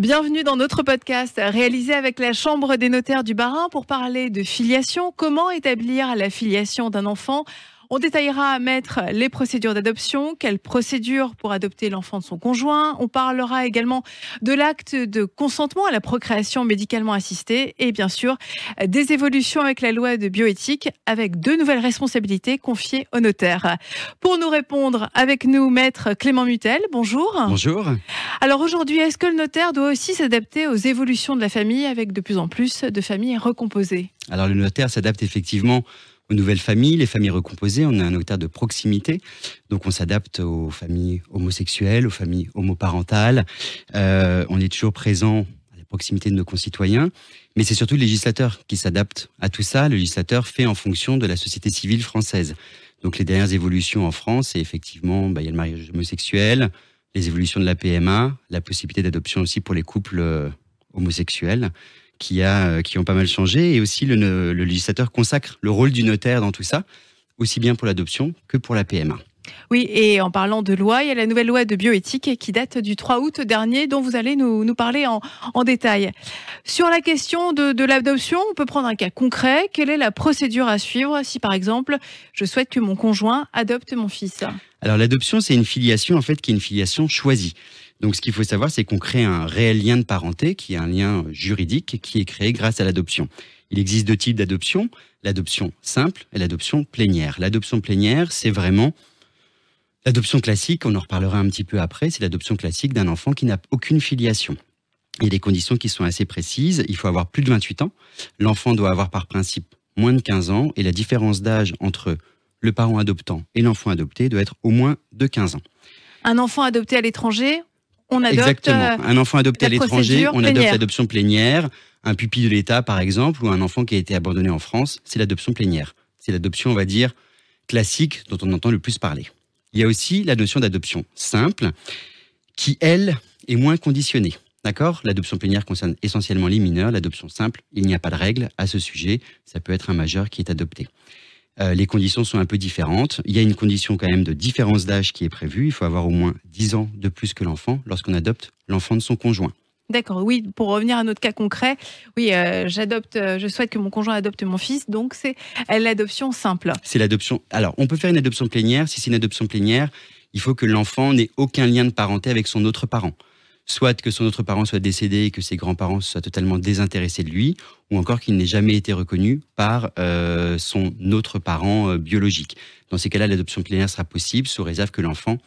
Bienvenue dans notre podcast réalisé avec la Chambre des notaires du Barin pour parler de filiation. Comment établir la filiation d'un enfant on détaillera à mettre les procédures d'adoption, quelle procédure pour adopter l'enfant de son conjoint. On parlera également de l'acte de consentement à la procréation médicalement assistée et bien sûr des évolutions avec la loi de bioéthique avec deux nouvelles responsabilités confiées au notaire. Pour nous répondre avec nous, maître Clément Mutel, bonjour. Bonjour. Alors aujourd'hui, est-ce que le notaire doit aussi s'adapter aux évolutions de la famille avec de plus en plus de familles recomposées? Alors le notaire s'adapte effectivement aux nouvelles familles, les familles recomposées. On est un notaire de proximité, donc on s'adapte aux familles homosexuelles, aux familles homoparentales. Euh, on est toujours présent à la proximité de nos concitoyens, mais c'est surtout le législateur qui s'adapte à tout ça. Le législateur fait en fonction de la société civile française. Donc les dernières évolutions en France, c'est effectivement, bah, il y a le mariage homosexuel, les évolutions de la PMA, la possibilité d'adoption aussi pour les couples euh, homosexuels qui, a, euh, qui ont pas mal changé. Et aussi, le, le législateur consacre le rôle du notaire dans tout ça, aussi bien pour l'adoption que pour la PMA. Oui, et en parlant de loi, il y a la nouvelle loi de bioéthique qui date du 3 août dernier, dont vous allez nous, nous parler en, en, détail. Sur la question de, de l'adoption, on peut prendre un cas concret. Quelle est la procédure à suivre si, par exemple, je souhaite que mon conjoint adopte mon fils? Alors, l'adoption, c'est une filiation, en fait, qui est une filiation choisie. Donc, ce qu'il faut savoir, c'est qu'on crée un réel lien de parenté, qui est un lien juridique, qui est créé grâce à l'adoption. Il existe deux types d'adoption l'adoption simple et l'adoption plénière. L'adoption plénière, c'est vraiment L'adoption classique, on en reparlera un petit peu après, c'est l'adoption classique d'un enfant qui n'a aucune filiation. Il y a des conditions qui sont assez précises. Il faut avoir plus de 28 ans. L'enfant doit avoir par principe moins de 15 ans. Et la différence d'âge entre le parent adoptant et l'enfant adopté doit être au moins de 15 ans. Un enfant adopté à l'étranger, on adopte. Exactement. Un enfant adopté à l'étranger, on adopte l'adoption plénière. Un pupille de l'État, par exemple, ou un enfant qui a été abandonné en France, c'est l'adoption plénière. C'est l'adoption, on va dire, classique dont on entend le plus parler. Il y a aussi la notion d'adoption simple, qui, elle, est moins conditionnée. D'accord? L'adoption plénière concerne essentiellement les mineurs. L'adoption simple, il n'y a pas de règle à ce sujet. Ça peut être un majeur qui est adopté. Euh, les conditions sont un peu différentes. Il y a une condition quand même de différence d'âge qui est prévue. Il faut avoir au moins 10 ans de plus que l'enfant lorsqu'on adopte l'enfant de son conjoint. D'accord, oui, pour revenir à notre cas concret, oui, euh, j'adopte, euh, je souhaite que mon conjoint adopte mon fils, donc c'est l'adoption simple. C'est l'adoption. Alors, on peut faire une adoption plénière. Si c'est une adoption plénière, il faut que l'enfant n'ait aucun lien de parenté avec son autre parent. Soit que son autre parent soit décédé et que ses grands-parents soient totalement désintéressés de lui, ou encore qu'il n'ait jamais été reconnu par euh, son autre parent biologique. Dans ces cas-là, l'adoption plénière sera possible sous réserve que l'enfant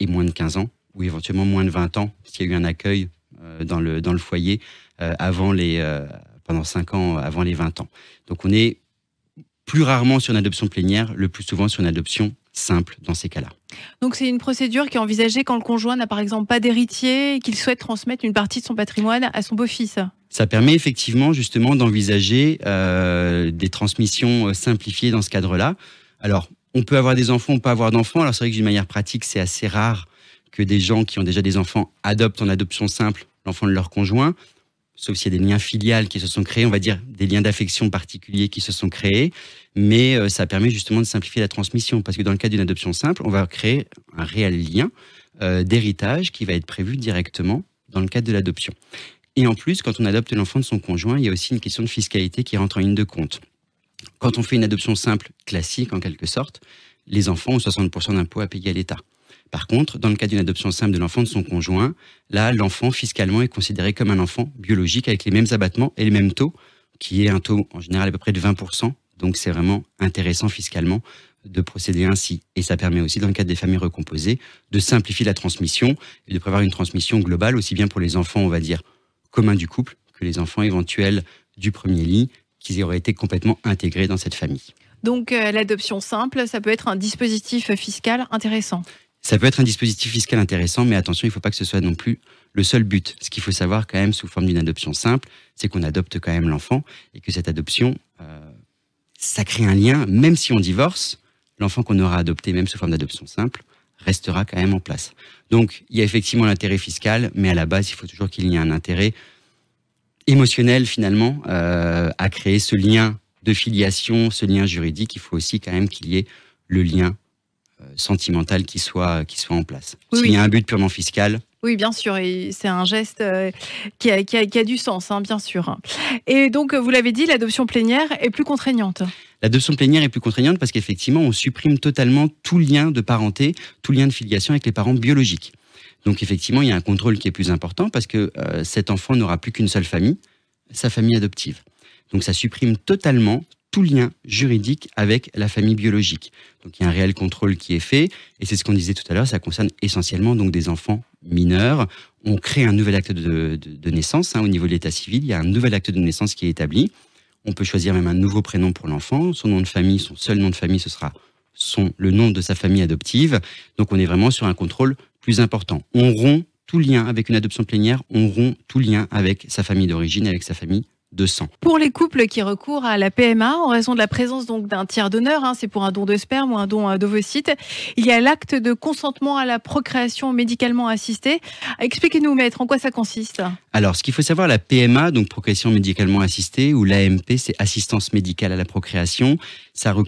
ait moins de 15 ans ou éventuellement moins de 20 ans s'il y a eu un accueil euh, dans le, foyer euh, euh, pendant 5 ans, avant les 20 ans. Donc on est plus rarement sur une adoption plénière, le plus souvent sur une adoption simple dans ces cas-là. Donc c'est une procédure qui est envisagée quand le conjoint n'a par exemple pas d'héritier et qu'il souhaite transmettre une partie de son patrimoine à son beau-fils. Ça permet effectivement justement d'envisager euh, des transmissions simplifiées dans ce cadre-là. Alors on peut avoir des enfants, on peut avoir d'enfants. Alors c'est vrai que d'une manière pratique, c'est assez rare que des gens qui ont déjà des enfants adoptent en adoption simple l'enfant de leur conjoint, sauf s'il y a des liens filiales qui se sont créés, on va dire des liens d'affection particuliers qui se sont créés, mais euh, ça permet justement de simplifier la transmission, parce que dans le cas d'une adoption simple, on va créer un réel lien euh, d'héritage qui va être prévu directement dans le cadre de l'adoption. Et en plus, quand on adopte l'enfant de son conjoint, il y a aussi une question de fiscalité qui rentre en ligne de compte. Quand on fait une adoption simple, classique en quelque sorte, les enfants ont 60% d'impôts à payer à l'État. Par contre, dans le cas d'une adoption simple de l'enfant de son conjoint, là, l'enfant fiscalement est considéré comme un enfant biologique avec les mêmes abattements et les mêmes taux, qui est un taux en général à peu près de 20%. Donc c'est vraiment intéressant fiscalement de procéder ainsi. Et ça permet aussi, dans le cadre des familles recomposées, de simplifier la transmission et de prévoir une transmission globale, aussi bien pour les enfants, on va dire, communs du couple, que les enfants éventuels du premier lit, qui auraient été complètement intégrés dans cette famille. Donc euh, l'adoption simple, ça peut être un dispositif fiscal intéressant. Ça peut être un dispositif fiscal intéressant, mais attention, il ne faut pas que ce soit non plus le seul but. Ce qu'il faut savoir quand même sous forme d'une adoption simple, c'est qu'on adopte quand même l'enfant et que cette adoption, euh, ça crée un lien, même si on divorce, l'enfant qu'on aura adopté, même sous forme d'adoption simple, restera quand même en place. Donc, il y a effectivement l'intérêt fiscal, mais à la base, il faut toujours qu'il y ait un intérêt émotionnel finalement euh, à créer ce lien de filiation, ce lien juridique. Il faut aussi quand même qu'il y ait le lien euh, sentimental qui soit, qui soit en place. S'il y a un but purement fiscal, Oui, bien sûr, et c'est un geste euh, qui a, qui a- qui a du sens, hein, bien sûr. Et donc, vous l'avez dit, l'adoption plénière est plus contraignante. L'adoption plénière est plus contraignante parce qu'effectivement, on supprime totalement tout lien de parenté, tout lien de filiation avec les parents biologiques. Donc effectivement, il y a un contrôle qui est plus important parce que euh, cet enfant n'aura plus qu'une seule famille, sa famille adoptive. Donc ça supprime totalement tout lien juridique avec la famille biologique. Donc il y a un réel contrôle qui est fait et c'est ce qu'on disait tout à l'heure, ça concerne essentiellement donc des enfants mineurs. On crée un nouvel acte de, naissance hein, au niveau de l'état civil, il y a un nouvel acte de naissance qui est établi. On peut choisir même un nouveau prénom pour l'enfant. Son nom de famille, son seul nom de famille, ce sera le nom de sa famille adoptive. Donc on est vraiment sur un contrôle plus important. On rompt tout lien avec une adoption plénière, on rompt tout lien avec sa famille d'origine, avec sa famille de sang. Pour les couples qui recourent à la PMA en raison de la présence donc d'un tiers donneur, hein, c'est pour un don de sperme ou un don euh, d'ovocytes, il y a l'acte de consentement à la procréation médicalement assistée. Expliquez-nous, maître, en quoi ça consiste? Alors, ce qu'il faut savoir, la PMA, donc procréation médicalement assistée, ou l'AMP, c'est assistance médicale à la procréation. Re-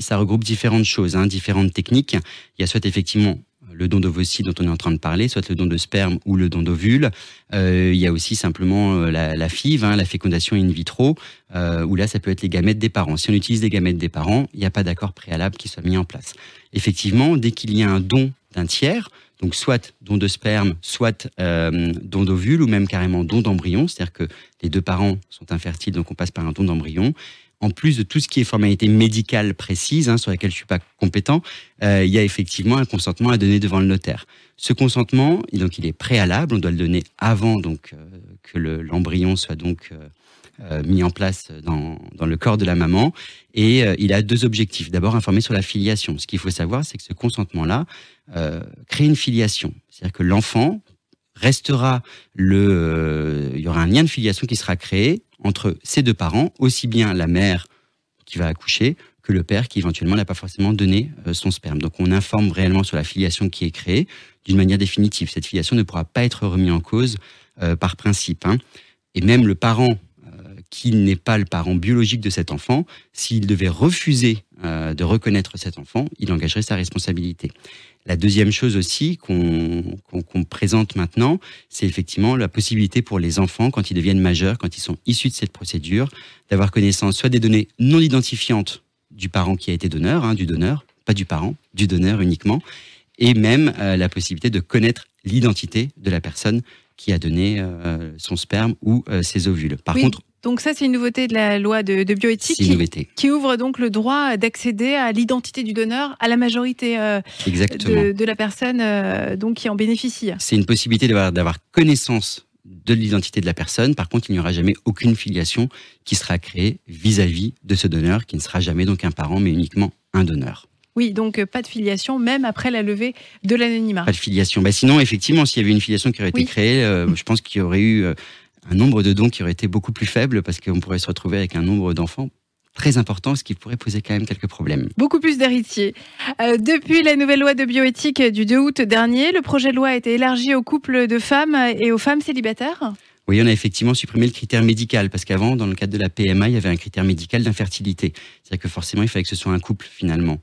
ça regroupe différentes choses, hein, différentes techniques. Il y a soit effectivement le don d'ovocytes dont on est en train de parler, soit le don de sperme ou le don d'ovule. Euh, il y a aussi simplement euh, la, FIV, hein, la fécondation in vitro, euh, où là, ça peut être les gamètes des parents. Si on utilise les gamètes des parents, il n'y a pas d'accord préalable qui soit mis en place. Effectivement, dès qu'il y a un don d'un tiers, donc soit don de sperme, soit don d'ovule, ou même carrément don d'embryon, c'est-à-dire que les deux parents sont infertiles, donc on passe par un don d'embryon. En plus de tout ce qui est formalité médicale précise, hein, sur laquelle je suis pas compétent, euh, il y a effectivement un consentement à donner devant le notaire. Ce consentement, donc il est préalable, on doit le donner avant donc euh, que le- l'embryon soit donc euh, mis en place dans, dans le corps de la maman. Et il a deux objectifs. D'abord, informer sur la filiation. Ce qu'il faut savoir, c'est que ce consentement-là crée une filiation. C'est-à-dire que l'enfant restera le, euh, il y aura un lien de filiation qui sera créé entre ses deux parents, aussi bien la mère qui va accoucher que le père qui éventuellement n'a pas forcément donné euh, son sperme. Donc on informe réellement sur la filiation qui est créée d'une manière définitive. Cette filiation ne pourra pas être remise en cause euh, par principe. hein. Et même le parent euh, qui n'est pas le parent biologique de cet enfant, s'il devait refuser euh, de reconnaître cet enfant, il engagerait sa responsabilité. La deuxième chose aussi qu'on présente maintenant, c'est effectivement la possibilité pour les enfants, quand ils deviennent majeurs, quand ils sont issus de cette procédure, d'avoir connaissance soit des données non identifiantes du parent qui a été donneur, hein, du donneur, pas du parent, du donneur uniquement, et même euh, la possibilité de connaître l'identité de la personne qui a donné euh, son sperme ou euh, ses ovules. Par Oui, contre, Donc ça, c'est une nouveauté de la loi de, de bioéthique qui, ouvre donc le droit d'accéder à l'identité du donneur à la majorité euh, de, de la personne euh, donc qui en bénéficie. C'est une possibilité d'avoir connaissance de l'identité de la personne. Par contre, il n'y aura jamais aucune filiation qui sera créée vis-à-vis de ce donneur, qui ne sera jamais donc un parent, mais uniquement un donneur. Oui, donc euh, pas de filiation, même après la levée de l'anonymat. Pas de filiation. Bah, sinon, effectivement, s'il y avait une filiation qui aurait été créée, euh, je pense qu'il y aurait eu un nombre de dons qui aurait été beaucoup plus faible parce qu'on pourrait se retrouver avec un nombre d'enfants très important, ce qui pourrait poser quand même quelques problèmes. Beaucoup plus d'héritiers. Euh, depuis la nouvelle loi de bioéthique du 2 août dernier, le projet de loi a été élargi aux couples de femmes et aux femmes célibataires. Oui, on a effectivement supprimé le critère médical parce qu'avant, dans le cadre de la PMA, il y avait un critère médical d'infertilité. C'est-à-dire que forcément, il fallait que ce soit un couple finalement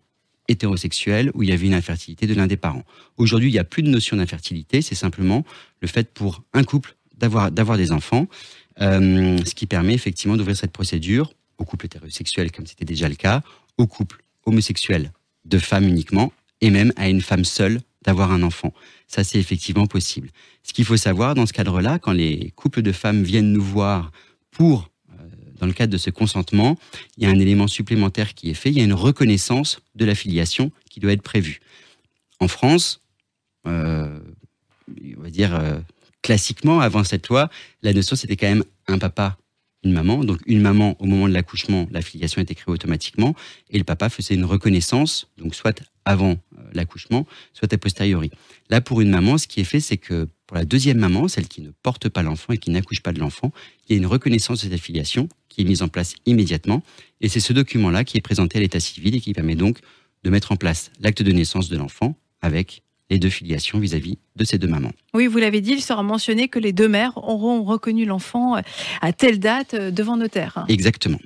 hétérosexuel où il y avait une infertilité de l'un des parents. Aujourd'hui, il n'y a plus de notion d'infertilité, c'est simplement le fait pour un couple d'avoir des enfants, euh, ce qui permet effectivement d'ouvrir cette procédure aux couples hétérosexuels comme c'était déjà le cas, aux couples homosexuels de femmes uniquement et même à une femme seule d'avoir un enfant. Ça, c'est effectivement possible. Ce qu'il faut savoir dans ce cadre-là, quand les couples de femmes viennent nous voir pour, euh, dans le cadre de ce consentement, il y a un élément supplémentaire qui est fait, il y a une reconnaissance de la filiation qui doit être prévue. En France, euh, on va dire classiquement, avant cette loi, la notion c'était quand même un papa, une maman. Donc une maman, au moment de l'accouchement, la filiation était créée automatiquement, et le papa faisait une reconnaissance, donc soit avant euh, l'accouchement, soit a posteriori. Là, pour une maman, ce qui est fait, c'est que pour la deuxième maman, celle qui ne porte pas l'enfant et qui n'accouche pas de l'enfant, il y a une reconnaissance de cette filiation qui est mise en place immédiatement. Et c'est ce document-là qui est présenté à l'état civil et qui permet donc de mettre en place l'acte de naissance de l'enfant avec les deux filiations vis-à-vis de ces deux mamans. Oui, vous l'avez dit, il sera mentionné que les deux mères auront reconnu l'enfant à telle date euh, devant notaire. Exactement.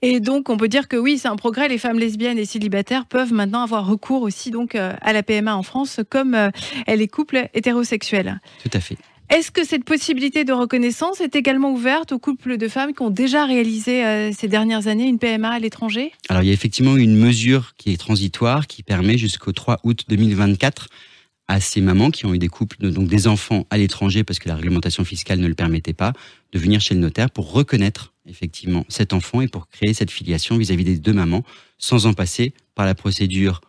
Et donc, on peut dire que oui, c'est un progrès. Les femmes lesbiennes et célibataires peuvent maintenant avoir recours aussi donc euh, à la PMA en France, comme euh, les couples hétérosexuels. Tout à fait. Est-ce que cette possibilité de reconnaissance est également ouverte aux couples de femmes qui ont déjà réalisé euh, ces dernières années une PMA à l'étranger? Alors, il y a effectivement une mesure qui est transitoire qui permet jusqu'au 3 août 2024 à ces mamans qui ont eu des couples, donc des enfants à l'étranger parce que la réglementation fiscale ne le permettait pas, de venir chez le notaire pour reconnaître effectivement cet enfant et pour créer cette filiation vis-à-vis des deux mamans sans en passer par la procédure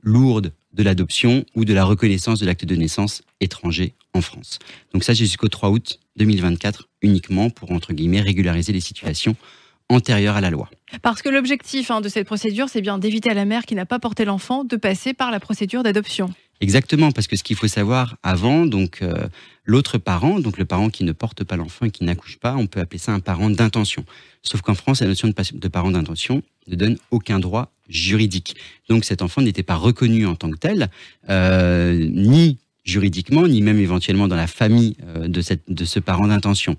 lourde de l'adoption ou de la reconnaissance de l'acte de naissance étranger en France. Donc ça, jusqu'au 3 août 2024 uniquement pour, entre guillemets, régulariser les situations antérieures à la loi. Parce que l'objectif hein, de cette procédure, c'est bien d'éviter à la mère qui n'a pas porté l'enfant de passer par la procédure d'adoption. Exactement, parce que ce qu'il faut savoir avant, donc euh, l'autre parent, donc le parent qui ne porte pas l'enfant et qui n'accouche pas, on peut appeler ça un parent d'intention. Sauf qu'en France, la notion de, parent d'intention ne donne aucun droit juridique. Donc cet enfant n'était pas reconnu en tant que tel, euh, ni juridiquement, ni même éventuellement dans la famille euh, de, cette, de ce parent d'intention.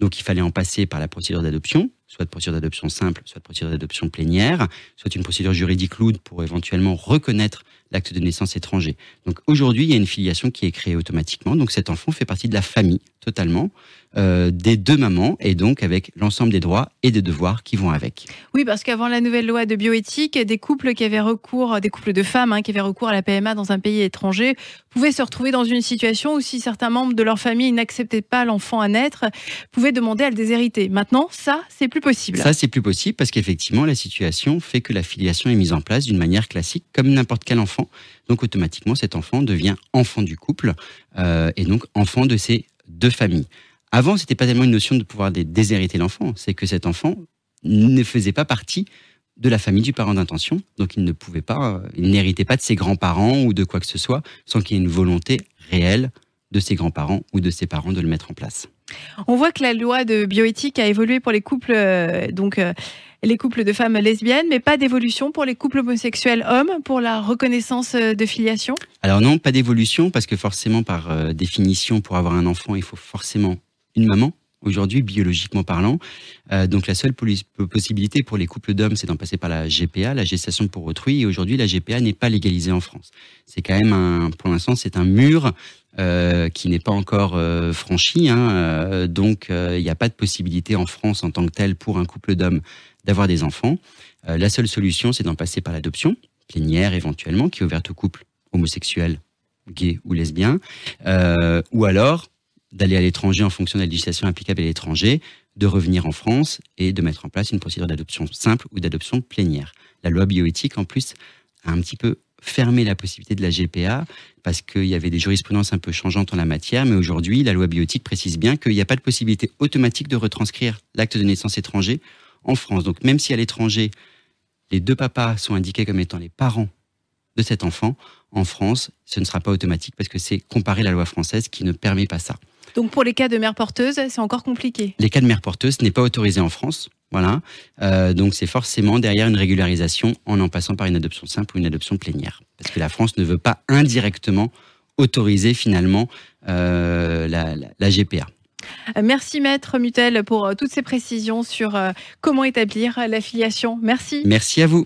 Donc il fallait en passer par la procédure d'adoption, soit de procédure d'adoption simple, soit de procédure d'adoption plénière, soit une procédure juridique lourde pour éventuellement reconnaître l'acte de naissance étranger. Donc aujourd'hui, il y a une filiation qui est créée automatiquement. Donc cet enfant fait partie de la famille totalement euh, des deux mamans et donc avec l'ensemble des droits et des devoirs qui vont avec. Oui, parce qu'avant la nouvelle loi de bioéthique, des couples qui avaient recours, des couples de femmes hein, qui avaient recours à la PMA dans un pays étranger pouvaient se retrouver dans une situation où si certains membres de leur famille n'acceptaient pas l'enfant à naître, pouvaient demander à le déshériter. Maintenant, ça, c'est plus possible. Ça, c'est plus possible parce qu'effectivement, la situation fait que la filiation est mise en place d'une manière classique, comme n'importe quel enfant. Donc automatiquement, cet enfant devient enfant du couple euh, et donc enfant de ses deux familles. Avant, c'était pas tellement une notion de pouvoir déshériter l'enfant, c'est que cet enfant ne faisait pas partie de la famille du parent d'intention, donc il ne pouvait pas, euh, il n'héritait pas de ses grands-parents ou de quoi que ce soit, sans qu'il y ait une volonté réelle de ses grands-parents ou de ses parents de le mettre en place. On voit que la loi de bioéthique a évolué pour les couples, euh, donc euh, les couples de femmes lesbiennes, mais pas d'évolution pour les couples homosexuels hommes pour la reconnaissance de filiation? Alors non, pas d'évolution parce que forcément par définition, pour avoir un enfant, il faut forcément une maman aujourd'hui, biologiquement parlant. Euh, donc la seule possibilité pour les couples d'hommes, c'est d'en passer par la GPA, la gestation pour autrui. Et aujourd'hui, la GPA n'est pas légalisée en France. C'est quand même, un, pour l'instant, c'est un mur euh, qui n'est pas encore euh, franchi. Hein. donc il n'y a pas de possibilité en France en tant que telle pour un couple d'hommes d'avoir des enfants. la seule solution, c'est d'en passer par l'adoption, plénière éventuellement, qui est ouverte aux couples homosexuels, gays ou lesbiens. ou alors d'aller à l'étranger en fonction de la législation applicable à l'étranger, de revenir en France et de mettre en place une procédure d'adoption simple ou d'adoption plénière. La loi bioéthique, en plus, a un petit peu fermé la possibilité de la GPA parce qu'il y avait des jurisprudences un peu changeantes en la matière, mais aujourd'hui, la loi bioéthique précise bien qu'il n'y a pas de possibilité automatique de retranscrire l'acte de naissance étranger en France. Donc même si à l'étranger, les deux papas sont indiqués comme étant les parents de cet enfant, en France, ce ne sera pas automatique parce que c'est comparer la loi française qui ne permet pas ça. Donc pour les cas de mère porteuse, c'est encore compliqué. Les cas de mère porteuse n'est pas autorisé en France. Voilà. Euh, donc c'est forcément derrière une régularisation en en passant par une adoption simple ou une adoption plénière. Parce que la France ne veut pas indirectement autoriser finalement euh, la, GPA. Euh, merci Maître Mutel pour toutes ces précisions sur comment établir la filiation. Merci. Merci à vous.